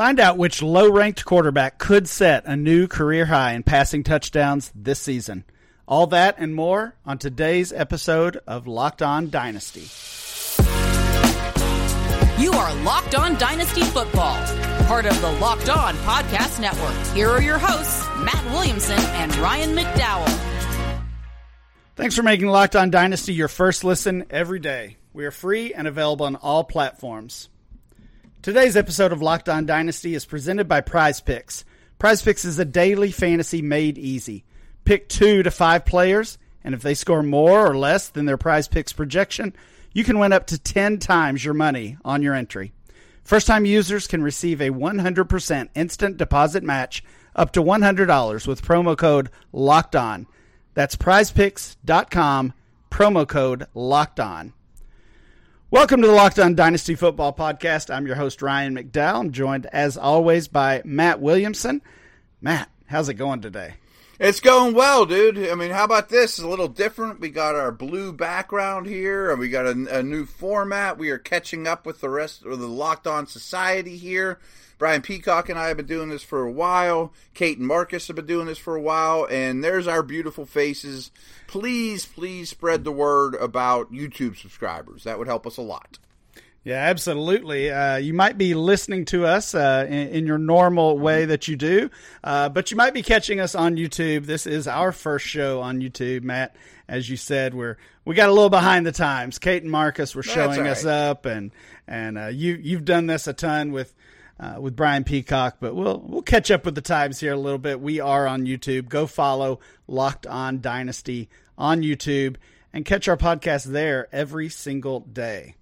Find out which low ranked quarterback could set a new career high in passing touchdowns this season. All that and more on today's episode of Locked On Dynasty. You are Locked On Dynasty Football, part of the Locked On Podcast Network. Here are your hosts, Matt Williamson and Ryan McDowell. Thanks for making Locked On Dynasty your first listen every day. We are free and available on all platforms. Today's episode of Locked On Dynasty is presented by Prize Picks. Prize Picks is a daily fantasy made easy. Pick two to five players, and if they score more or less than their Prize Picks projection, you can win up to 10 times your money on your entry. First time users can receive a 100% instant deposit match up to $100 with promo code LOCKED ON. That's prizepicks.com, promo code LOCKED ON. Welcome to the Locked On Dynasty Football Podcast. I'm your host, Ryan McDowell. I'm joined, as always, by Matt Williamson. Matt, how's it going today? It's going well, dude. I mean, how about this? It's a little different. We got our blue background here, and we got a, a new format. We are catching up with the rest of the Locked On Society here. Brian Peacock and I have been doing this for a while. Kate and Marcus have been doing this for a while. And there's our beautiful faces. Please, please spread the word about YouTube subscribers. That would help us a lot. Yeah, absolutely. Uh, you might be listening to us uh, in, in, your normal way that you do, uh, but you might be catching us on YouTube. This is our first show on YouTube, Matt. As you said, we're we got a little behind the times. Kate and Marcus were showing right. us up, and and uh, you you've done this a ton with uh, with Brian Peacock, but we'll we'll catch up with the times here a little bit. We are on YouTube. Go follow Locked On Dynasty on YouTube and catch our podcast there every single day.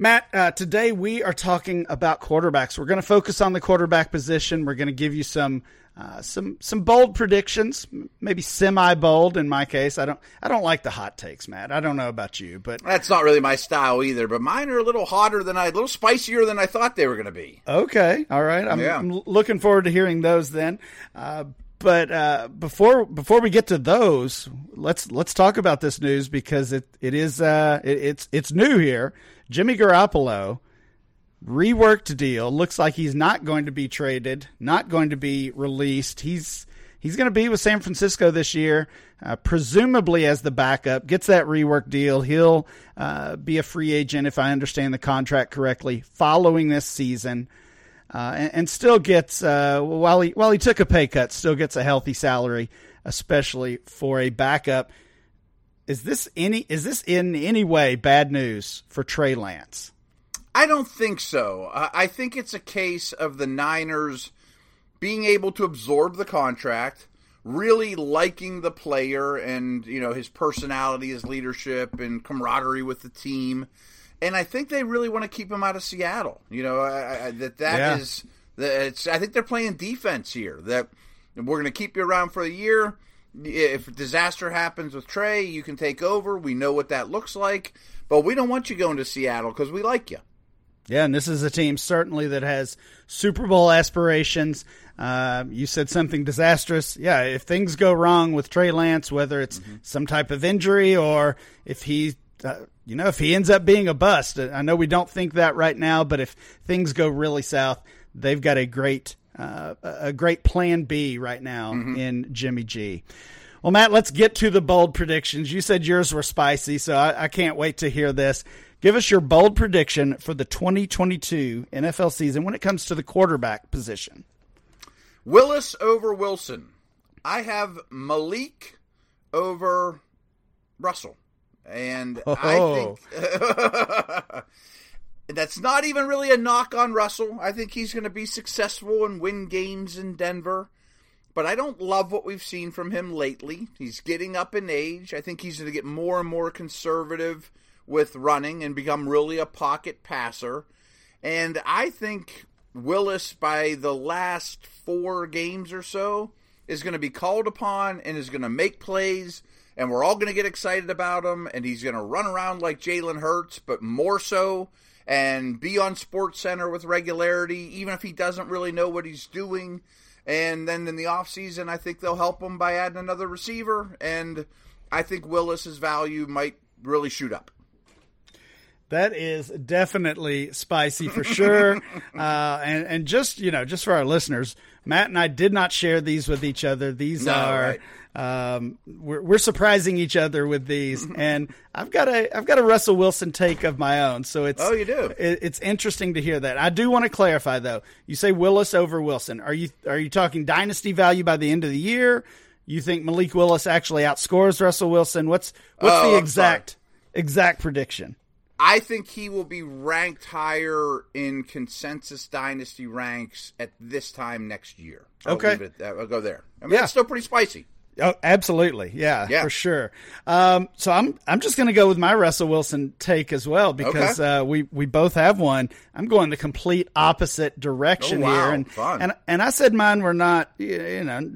Matt, uh, today we are talking about quarterbacks. We're going to focus on the quarterback position. We're going to give you some uh, some some bold predictions, maybe semi bold in my case. I don't I don't like the hot takes, Matt. I don't know about you, but that's not really my style either. But mine are a little hotter than I, a little spicier than I thought they were going to be. Okay, all right. I'm, yeah. I'm, looking forward to hearing those then. Uh, but uh, before before we get to those, let's let's talk about this news because it it is uh, it, it's it's new here. Jimmy Garoppolo reworked deal. Looks like he's not going to be traded, not going to be released. He's he's going to be with San Francisco this year, uh, presumably as the backup. Gets that rework deal. He'll uh, be a free agent if I understand the contract correctly following this season. Uh, and, and, still gets uh, while he while he took a pay cut, still gets a healthy salary, especially for a backup. Is this any is this in any way bad news for Trey Lance? I don't think so. I think it's a case of the Niners being able to absorb the contract, really liking the player and you know his personality, his leadership, and camaraderie with the team. And I think they really want to keep him out of Seattle. You know I, I, that that yeah. is it's. I think they're playing defense here. That we're going to keep you around for a year. If disaster happens with Trey, you can take over. We know what that looks like, but we don't want you going to Seattle because we like you. Yeah, and this is a team certainly that has Super Bowl aspirations. Uh, you said something disastrous. Yeah, if things go wrong with Trey Lance, whether it's mm-hmm. some type of injury or if he, uh, you know, if he ends up being a bust, I know we don't think that right now, but if things go really south, they've got a great, uh, a great plan B right now mm-hmm. in Jimmy G. Well, Matt, let's get to the bold predictions. You said yours were spicy, so I, I can't wait to hear this. Give us your bold prediction for the 2022 NFL season when it comes to the quarterback position. Willis over Wilson. I have Malik over Russell. And oh. I think that's not even really a knock on Russell. I think he's going to be successful and win games in Denver. But I don't love what we've seen from him lately. He's getting up in age. I think he's going to get more and more conservative with running and become really a pocket passer. And I think Willis, by the last four games or so, is going to be called upon and is going to make plays, and we're all going to get excited about him. And he's going to run around like Jalen Hurts, but more so, and be on Sports Center with regularity, even if he doesn't really know what he's doing. And then in the offseason, I think they'll help him by adding another receiver. And I think Willis's value might really shoot up. That is definitely spicy for sure. uh, and, and just, you know, just for our listeners, Matt and I did not share these with each other. These No, are, right. um, we're, we're surprising each other with these. and I've got a, I've got a Russell Wilson take of my own. So it's, Oh, you do? it, it's interesting to hear that. I do want to clarify though. You say Willis over Wilson. Are you, are you talking dynasty value by the end of the year? You think Malik Willis actually outscores Russell Wilson? What's, what's Oh, the exact, exact prediction? I think he will be ranked higher in consensus dynasty ranks at this time next year. I'll Okay. leave it at that. I'll go there. I mean, Yeah. it's still pretty spicy. Oh, absolutely, yeah, Yeah. for sure. Um, so I'm I'm just going to go with my Russell Wilson take as well because uh, we we both have one. I'm going the complete opposite direction Oh, wow. here, and Fun. and and I said mine were not you know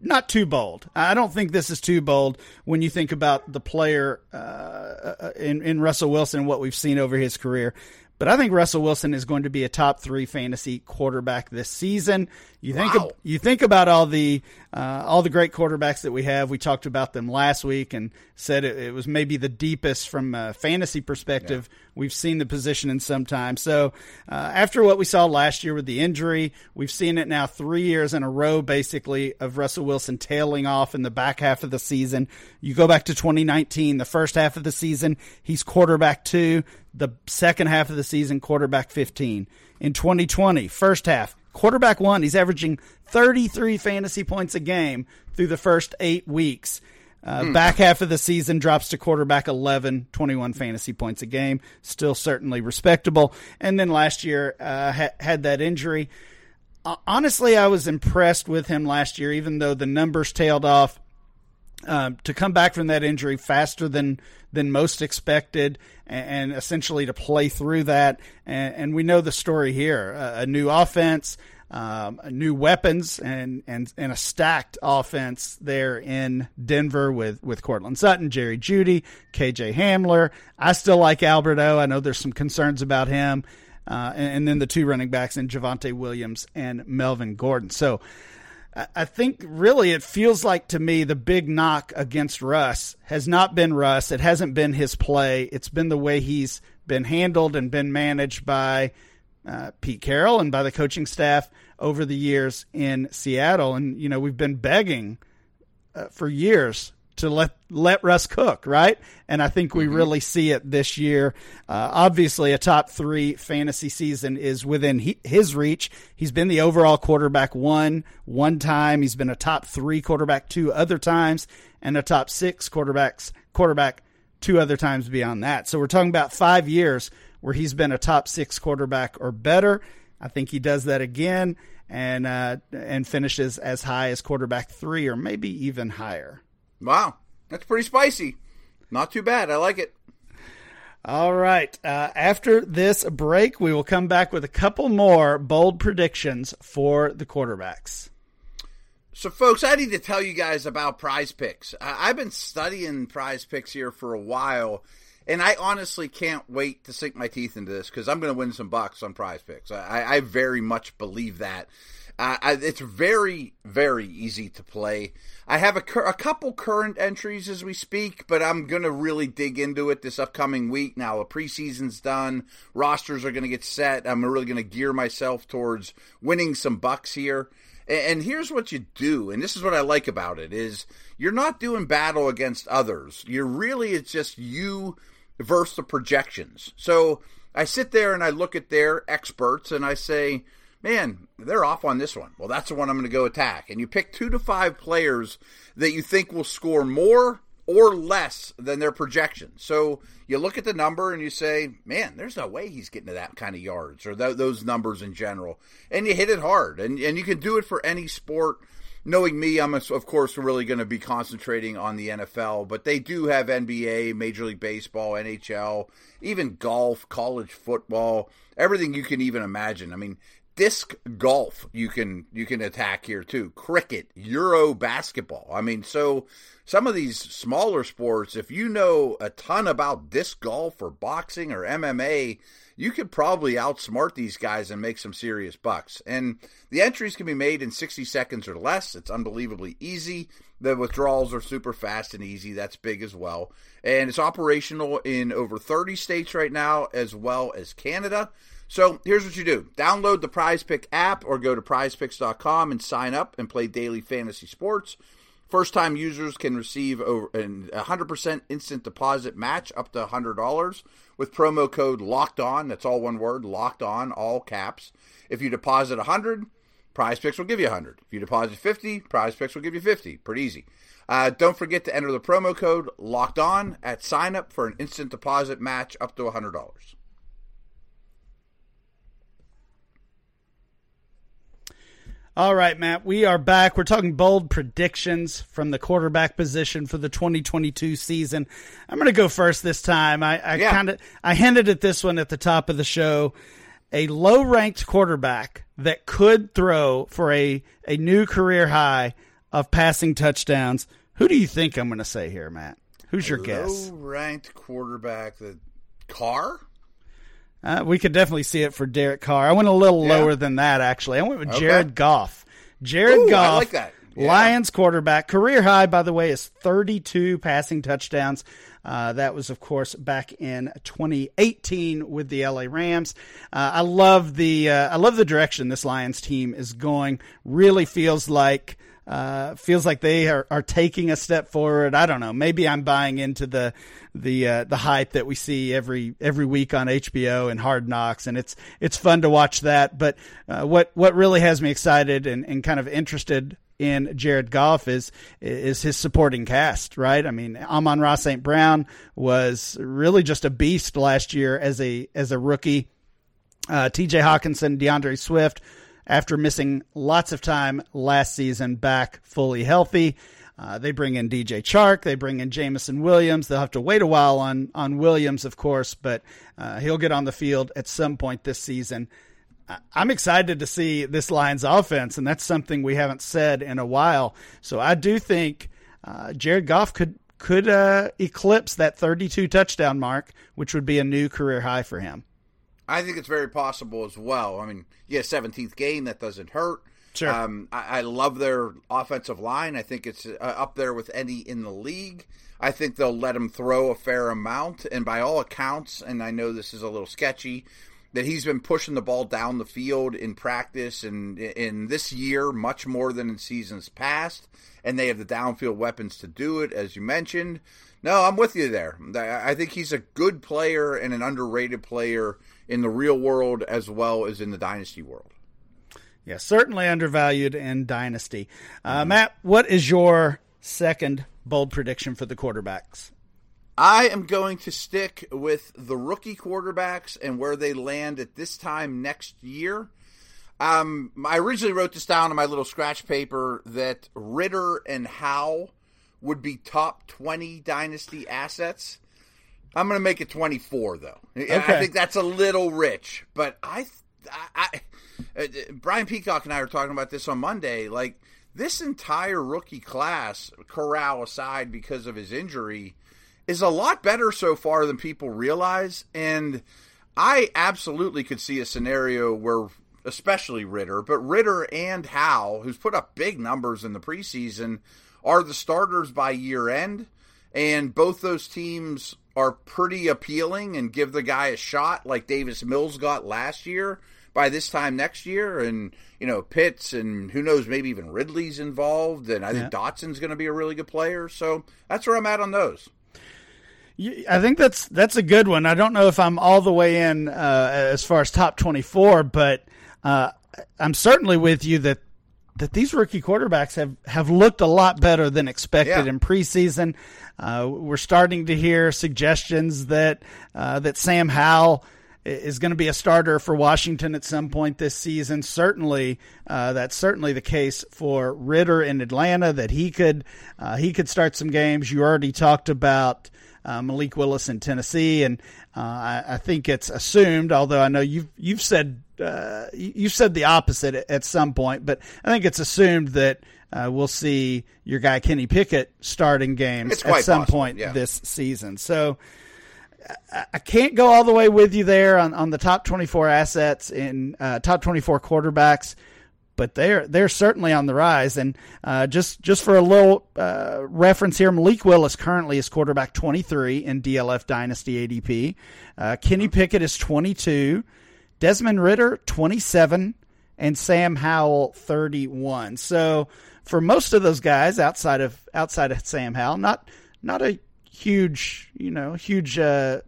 not too bold. I don't think this is too bold when you think about the player uh, uh, in in Russell Wilson what we've seen over his career. But I think Russell Wilson is going to be a top three fantasy quarterback this season. You think Wow. you think about all the uh, all the great quarterbacks that we have. We talked about them last week and said it, it was maybe the deepest from a fantasy perspective we've seen the position in some time. So uh, after what we saw last year with the injury, we've seen it now three years in a row, basically, of Russell Wilson tailing off in the back half of the season. You go back to 2019, the first half of the season, he's quarterback two. The second half of the season, quarterback 15. In 2020, first half, quarterback one. He's averaging 33 fantasy points a game through the first eight weeks. Uh, Back half of the season drops to quarterback 11, 21 fantasy points a game. Still certainly respectable. And then last year uh, ha- had that injury. Uh, honestly, I was impressed with him last year, even though the numbers tailed off um, to come back from that injury faster than than most expected, and, and essentially to play through that. And, and we know the story here: a new offense, um, new weapons, and and and a stacked offense there in Denver with with Courtland Sutton, Jerry Jeudy, KJ Hamler. I still like Albert O. I know there's some concerns about him. Uh, and, and then the two running backs in Javonte Williams and Melvin Gordon. So I- I think really it feels like to me the big knock against Russ has not been Russ. It hasn't been his play. It's been the way he's been handled and been managed by uh, Pete Carroll and by the coaching staff over the years in Seattle. And, you know, we've been begging uh, for years to let let Russ cook, right? And I think we really see it this year. Uh, obviously, a top three fantasy season is within he, his reach. He's been the overall quarterback one one time. He's been a top three quarterback two other times, and a top six quarterbacks quarterback two other times beyond that. So we're talking about five years where he's been a top six quarterback or better. I think he does that again and uh, and finishes as high as quarterback three or maybe even higher. Wow, that's pretty spicy. Not too bad. I like it. All right. Uh, after this break, we will come back with a couple more bold predictions for the quarterbacks. So, folks, I need to tell you guys about Prize Picks. I've been studying Prize Picks here for a while, and I honestly can't wait to sink my teeth into this because I'm going to win some bucks on Prize Picks. I, I very much believe that. Uh, I, it's very, very easy to play. I have a, a couple current entries as we speak, but I'm going to really dig into it this upcoming week. Now, the preseason's done, rosters are going to get set. I'm really going to gear myself towards winning some bucks here. A- And here's what you do, and this is what I like about it: is you're not doing battle against others. You're really it's just you versus the projections. So I sit there and I look at their experts and I say, man, they're off on this one. Well, that's the one I'm going to go attack. And you pick two to five players that you think will score more or less than their projections. So you look at the number and you say, man, there's no way he's getting to that kind of yards or th- those numbers in general. And you hit it hard. And, and you can do it for any sport. Knowing me, I'm of course really going to be concentrating on the NFL, but they do have NBA, Major League Baseball, NHL, even golf, college football, everything you can even imagine. I mean, disc golf you can you can attack here too. Cricket, Euro basketball. I mean, so some of these smaller sports, if you know a ton about disc golf or boxing or MMA, you could probably outsmart these guys and make some serious bucks. And the entries can be made in 60 seconds or less. It's unbelievably easy. The withdrawals are super fast and easy. That's big as well. And it's operational in over 30 states right now, as well as Canada. So here's what you do download the Prize Pick app or go to prizepicks.com and sign up and play daily fantasy sports. First time users can receive over a 100% instant deposit match up to $100 with promo code locked on. That's all one word, locked on, all caps. If you deposit 100, Prize Picks will give you 100. If you deposit 50, Prize Picks will give you 50. Pretty easy. Uh, don't forget to enter the promo code locked on at sign up for an instant deposit match up to $100. All right, Matt, we are back. We're talking bold predictions from the quarterback position for the 2022 season. I'm going to go first this time. I, I yeah. kind of I hinted at this one at the top of the show. A low ranked quarterback that could throw for a, a new career high of passing touchdowns. Who do you think I'm going to say here, Matt? Who's your guess? Low ranked quarterback, the Carr? Uh, we could definitely see it for Derek Carr. I went a little yeah. lower than that, actually. I went with okay. Jared Goff. Jared Ooh, Goff, like yeah. Lions quarterback. Career high, by the way, is 32 passing touchdowns. Uh, that was, of course, back in 2018 with the LA Rams. Uh, I love the uh, I love the direction this Lions team is going. Really feels like uh, feels like they are, are taking a step forward. I don't know. Maybe I'm buying into the the uh, the hype that we see every every week on HBO and Hard Knocks, and it's it's fun to watch that. But uh, what what really has me excited and, and kind of interested in Jared Goff is is his supporting cast, right? I mean, Amon-Ra St. Brown was really just a beast last year as a as a rookie. Uh, T.J. Hockenson, D'Andre Swift after missing lots of time last season, back fully healthy. Uh, they bring in DJ Chark. They bring in Jameson Williams. They'll have to wait a while on on Williams, of course, but uh, he'll get on the field at some point this season. I'm excited to see this Lions offense, and that's something we haven't said in a while. So I do think uh, Jared Goff could could uh, eclipse that 32 touchdown mark, which would be a new career high for him. I think it's very possible as well. I mean, yeah, 17th game, that doesn't hurt. Sure. Um, I, I, love their offensive line. I think it's uh, up there with any in the league. I think they'll let him throw a fair amount. And by all accounts, and I know this is a little sketchy, that he's been pushing the ball down the field in practice and in this year much more than in seasons past. And they have the downfield weapons to do it, as you mentioned. No, I'm with you there. I think he's a good player and an underrated player in the real world as well as in the dynasty world. Yeah, certainly undervalued in dynasty. Uh, mm-hmm. Matt, what is your second bold prediction for the quarterbacks? I am going to stick with the rookie quarterbacks and where they land at this time next year. Um, I originally wrote this down on my little scratch paper that Ridder and Howe would be top 20 dynasty assets. I'm going to make it 24 though. Okay. I think that's a little rich, but I, I, I, uh, Brian Peacock and I were talking about this on Monday. Like this entire rookie class, Corral aside because of his injury, is a lot better so far than people realize. And I absolutely could see a scenario where, especially Ridder, but Ridder and Howe, who's put up big numbers in the preseason, are the starters by year end. And both those teams are pretty appealing and give the guy a shot like Davis Mills got last year by this time next year. And, you know, Pitts and who knows, maybe even Ridley's involved. And I think Dotson's going to be a really good player. So that's where I'm at on those. I think that's that's a good one. I don't know if I'm all the way in uh, as far as top 24, but uh, I'm certainly with you that that these rookie quarterbacks have, have looked a lot better than expected yeah. in preseason. Uh, we're starting to hear suggestions that uh, that Sam Howell is going to be a starter for Washington at some point this season. Certainly, uh, that's certainly the case for Ridder in Atlanta. That he could uh, he could start some games. You already talked about uh, Malik Willis in Tennessee, and uh, I, I, think it's assumed. Although I know you've you've said uh, you've said the opposite at, at, some point, but I think it's assumed that. Uh, we'll see your guy Kenny Pickett starting games at some possible, point yeah. this season. So, I can't go all the way with you there on, on the top 24 assets in uh, top 24 quarterbacks, but they're they're certainly on the rise. And uh, just just for a little uh, reference here, Malik Willis currently is quarterback 23 in DLF Dynasty ADP. Uh, Kenny Pickett is 22, Desmond Ridder 27, and Sam Howell 31. So for most of those guys outside of outside of Sam Howell, not not a huge, you know, huge uh,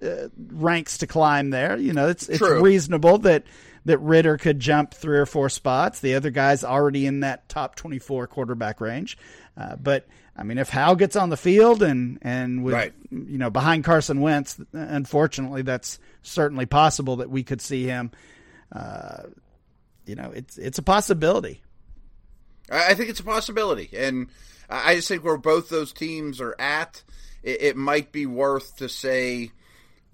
uh, ranks to climb there. You know, it's it's True. reasonable that that Ridder could jump three or four spots. The other guys already in that top twenty four quarterback range. Uh, but I mean, if Howe gets on the field and and with Right. you know behind Carson Wentz, unfortunately, that's certainly possible that we could see him. Uh, you know, it's it's a possibility. I think it's a possibility, and I I just think where both those teams are at, it, it might be worth to say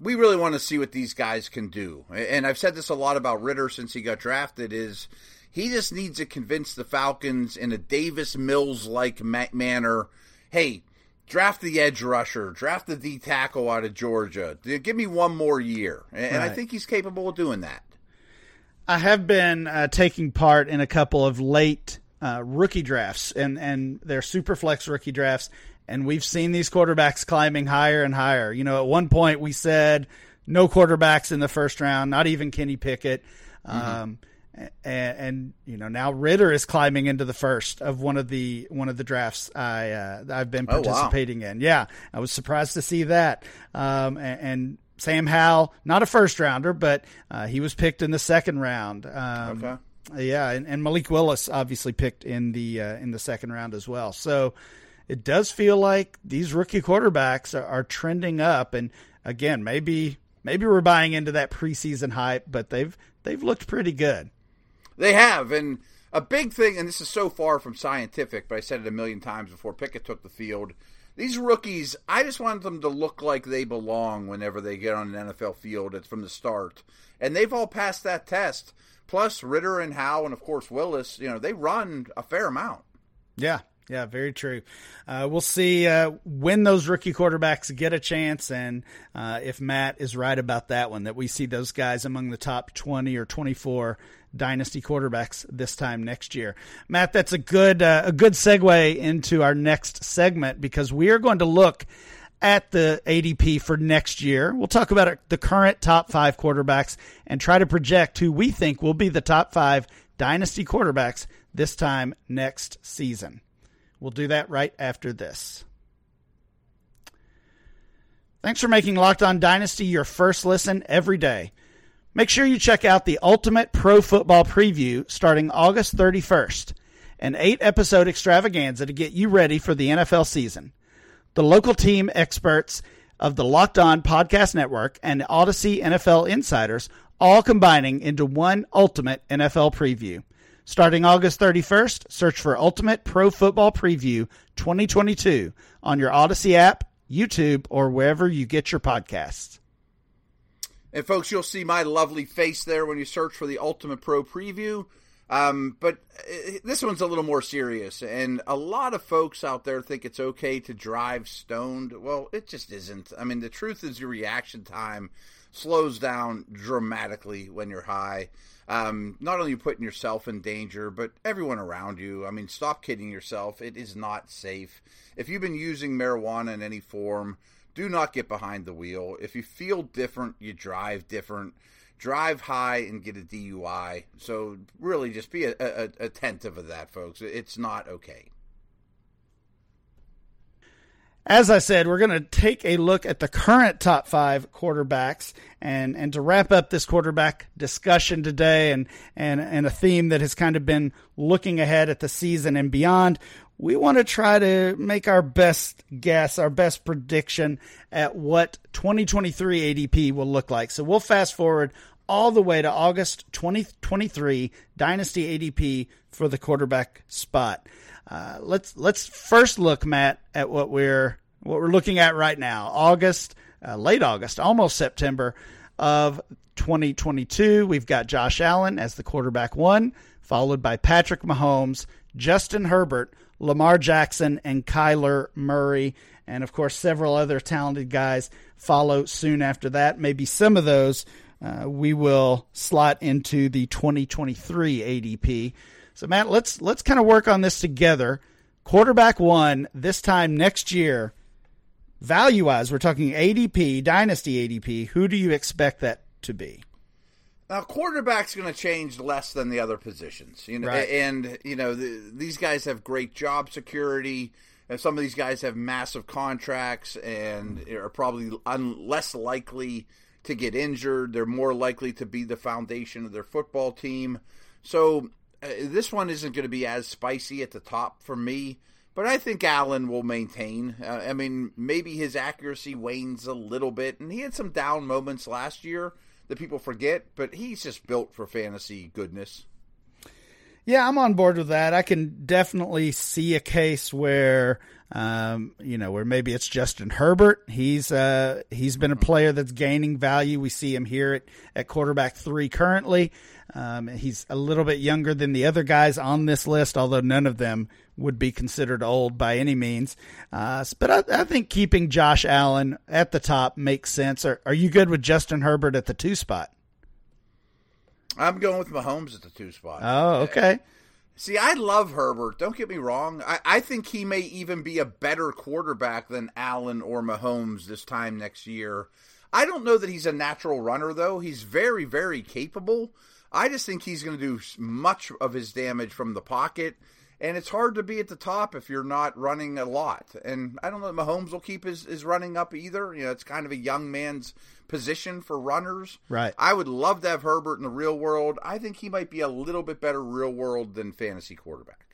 we really want to see what these guys can do. And I've said this a lot about Ridder since he got drafted. Is he just needs to convince the Falcons in a Davis Mills like ma- manner? Hey, draft the edge rusher, draft the D tackle out of Georgia. Give me one more year, and, and I think he's capable of doing that. I have been uh, taking part in a couple of late uh, rookie drafts, and and they're super flex rookie drafts, and we've seen these quarterbacks climbing higher and higher. You know, at one point we said no quarterbacks in the first round, not even Kenny Pickett. Um, and, and you know now Ridder is climbing into the first of one of the one of the drafts I uh, I've been Oh, wow. participating in. Yeah, I was surprised to see that. Um, and, and Sam Howell, not a first rounder, but uh, he was picked in the second round. Um, Okay. Yeah, and, and Malik Willis obviously picked in the uh, in the second round as well. So it does feel like these rookie quarterbacks are, are trending up. And again, maybe maybe we're buying into that preseason hype, but they've they've looked pretty good. They have, and a big thing, and this is so far from scientific, but I said it a million times before Pickett took the field. These rookies, I just want them to look like they belong whenever they get on an NFL field. It's from the start, and they've all passed that test. Plus Ridder and Howe, and of course Willis. You know, they run a fair amount. Yeah, yeah, very true. Uh, we'll see uh, when those rookie quarterbacks get a chance, and uh, if Matt is right about that one, that we see those guys among the top twenty or twenty-four dynasty quarterbacks this time next year. Matt, that's a good uh, a good segue into our next segment because we are going to look at the ADP for next year. We'll talk about the current top five quarterbacks and try to project who we think will be the top five dynasty quarterbacks this time next season. We'll do that right after this. Thanks for making Locked On Dynasty your first listen every day. Make sure you check out the Ultimate Pro Football Preview starting August 31st, an eight episode extravaganza to get you ready for the NFL season. The local team experts of the Locked On Podcast Network and Audacy NFL Insiders all combining into one ultimate NFL preview. Starting August 31st, search for Ultimate Pro Football Preview 2022 on your Audacy app, YouTube, or wherever you get your podcasts. And folks, you'll see my lovely face there when you search for the Ultimate Pro Preview. Um, but uh, this one's a little more serious, and a lot of folks out there think it's okay to drive stoned. Well, it just isn't. I mean, the truth is your reaction time slows down dramatically when you're high. Um, not only putting yourself in danger, but everyone around you. I mean, stop kidding yourself. It is not safe. If you've been using marijuana in any form, do not get behind the wheel. If you feel different, you drive different. Drive high and get a DUI. So really, just be a, a, attentive of that, folks. It's not okay. As I said, we're going to take a look at the current top five quarterbacks, and and to wrap up this quarterback discussion today, and and and a theme that has kind of been looking ahead at the season and beyond. we want to try to make our best guess, our best prediction at what 2023 ADP will look like. So we'll fast forward all the way to August 2023 Dynasty ADP for the quarterback spot. Uh, let's let's first look, Matt, at what we're what we're looking at right now. August, uh, late August, almost September of 2022. We've got Josh Allen as the quarterback one, followed by Patrick Mahomes, Justin Herbert, Lamar Jackson, and Kyler Murray. And of course, several other talented guys follow soon after that. Maybe some of those uh, we will slot into the 2023 ADP. So Matt, let's let's kind of work on this together. Quarterback one this time next year. Value wise, we're talking ADP, dynasty ADP. Who do you expect that to be? Now, quarterback's going to change less than the other positions, you know, Right. and you know the, these guys have great job security. And some of these guys have massive contracts and are probably un- less likely to get injured. They're more likely to be the foundation of their football team. So uh, this one isn't going to be as spicy at the top for me. But I think Allen will maintain. Uh, I mean, maybe his accuracy wanes a little bit, and he had some down moments last year that people forget. But he's just built for fantasy goodness. Yeah, I'm on board with that. I can definitely see a case where, um, you know, where maybe it's Justin Herbert. He's uh, he's been a player that's gaining value. We see him here at, at quarterback three currently. Um, he's a little bit younger than the other guys on this list, although none of them would be considered old by any means. Uh, but I, I think keeping Josh Allen at the top makes sense. Are, are you good with Justin Herbert at the two spot? I'm going with Mahomes at the two spot. Oh, okay. See, I love Herbert. Don't get me wrong. I, I think he may even be a better quarterback than Allen or Mahomes this time next year. I don't know that he's a natural runner, though. He's very, very capable. I just think he's going to do much of his damage from the pocket. And it's hard to be at the top if you're not running a lot. And I don't know that Mahomes will keep his, his running up either. You know, it's kind of a young man's position for runners. Right. I would love to have Herbert in the real world. I think he might be a little bit better real world than fantasy quarterback.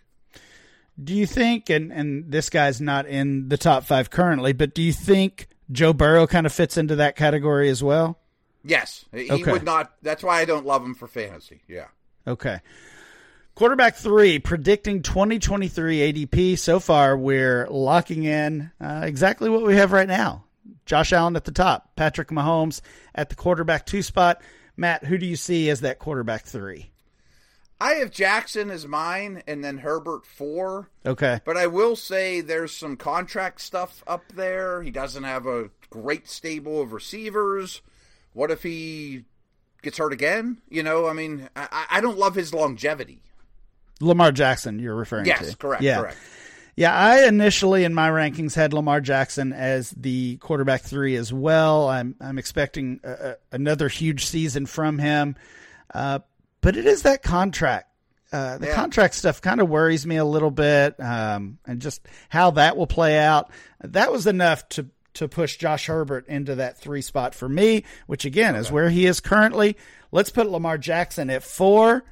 Do you think, and, and this guy's not in the top five currently, but do you think Joe Burrow kind of fits into that category as well? Yes, he Okay. would not. That's why I don't love him for fantasy. Yeah. Okay. Quarterback three, predicting 2023 ADP. So far, we're locking in uh, exactly what we have right now. Josh Allen at the top, Patrick Mahomes at the quarterback two spot. Matt, who do you see as that quarterback three? I have Jackson as mine, and then Herbert four. Okay. But I will say there's some contract stuff up there. He doesn't have a great stable of receivers. What if he gets hurt again? You know, I mean, I, I don't love his longevity. Lamar Jackson, you're referring to. Yes, correct, Yeah. correct. Yeah, I initially in my rankings had Lamar Jackson as the quarterback three as well. I'm I'm expecting a, a, another huge season from him, uh, but it is that contract. Uh, the Yeah. contract stuff kind of worries me a little bit, um, and just how that will play out. That was enough to to push Josh Herbert into that three spot for me, which again is where he is currently. Let's put Lamar Jackson at four.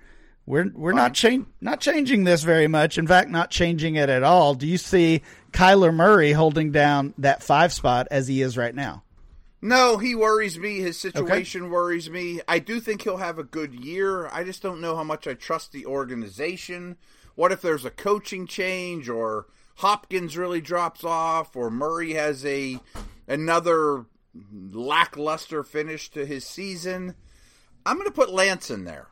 We're we're not change not changing this very much. In fact, not changing it at all. Do you see Kyler Murray holding down that five spot as he is right now? No, he worries me. His situation worries me. I do think he'll have a good year. I just don't know how much I trust the organization. What if there's a coaching change or Hopkins really drops off or Murray has a another lackluster finish to his season? I'm going to put Lance in there.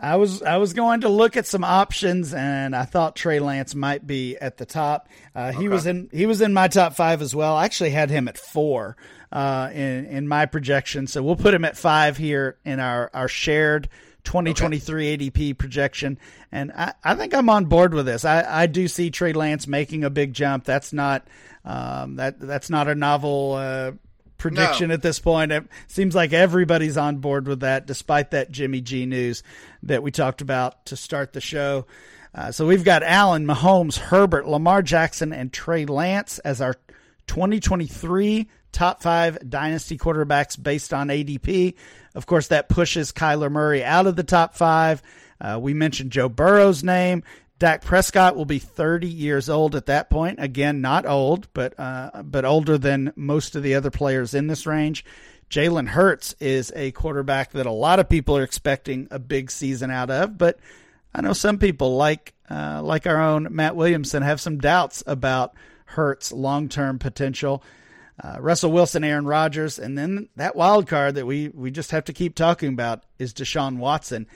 I was I was going to look at some options, and I thought Trey Lance might be at the top. Uh, He was in he was in my top five as well. I actually had him at four uh, in in my projection, so we'll put him at five here in our our shared 2023 ADP projection. And I, I think I'm on board with this. I, I do see Trey Lance making a big jump. That's not um, that that's not a novel. Uh, prediction No. at this point. It seems like everybody's on board with that, despite that Jimmy G news that we talked about to start the show. Uh, so we've got Allen, Mahomes, Herbert, Lamar Jackson, and Trey Lance as our 2023 top five dynasty quarterbacks based on ADP. Of course, that pushes Kyler Murray out of the top five. Uh, we mentioned Joe Burrow's name. Dak Prescott will be 30 years old at that point. Again, not old, but uh, but older than most of the other players in this range. Jalen Hurts is a quarterback that a lot of people are expecting a big season out of, but I know some people like uh, like our own Matt Williamson have some doubts about Hurts' long term potential. Uh, Russell Wilson, Aaron Rodgers, and then that wild card that we we just have to keep talking about is Deshaun Watson.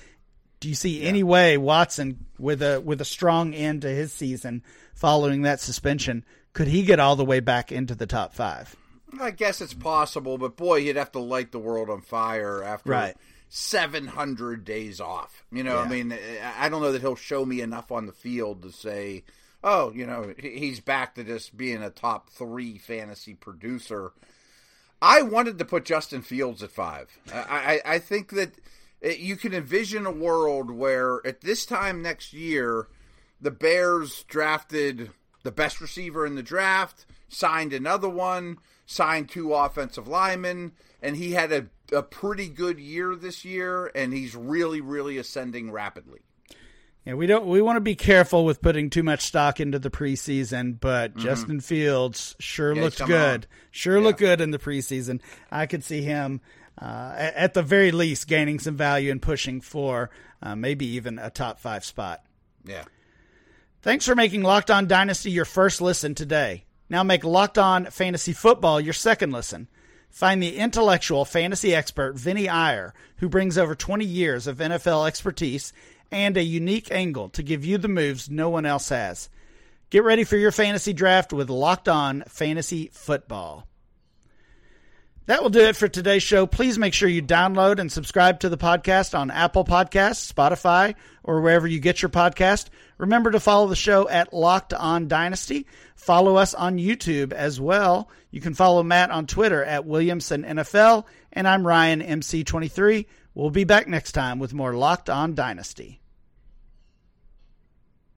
Do you see yeah. any way Watson with a with a strong end to his season following that suspension could he get all the way back into the top five? I guess it's possible, but boy, you'd have to light the world on fire after right. 700 days off. You know, yeah. I mean, I don't know that he'll show me enough on the field to say, oh, you know, he's back to just being a top three fantasy producer. I wanted to put Justin Fields at five. I, I, I think that you can envision a world where at this time next year, the Bears drafted the best receiver in the draft, signed another one, signed two offensive linemen, and he had a, a pretty good year this year, and he's really, really ascending rapidly. Yeah, we don't. We want to be careful with putting too much stock into the preseason, but mm-hmm. Justin Fields sure yeah, looked good. On. Sure yeah. looked good in the preseason. I could see him uh, at the very least gaining some value and pushing for uh, maybe even a top five spot. Yeah. Thanks for making Locked On Dynasty your first listen today. Now make Locked On Fantasy Football your second listen. Find the intellectual fantasy expert Vinny Iyer, who brings over 20 years of NFL expertise and a unique angle to give you the moves no one else has. Get ready for your fantasy draft with Locked On Fantasy Football. That will do it for today's show. Please make sure you download and subscribe to the podcast on Apple Podcasts, Spotify, or wherever you get your podcast. Remember to follow the show at Locked On Dynasty. Follow us on YouTube as well. You can follow Matt on Twitter at Williamson NFL, and I'm Ryan MC23. We'll be back next time with more Locked On Dynasty.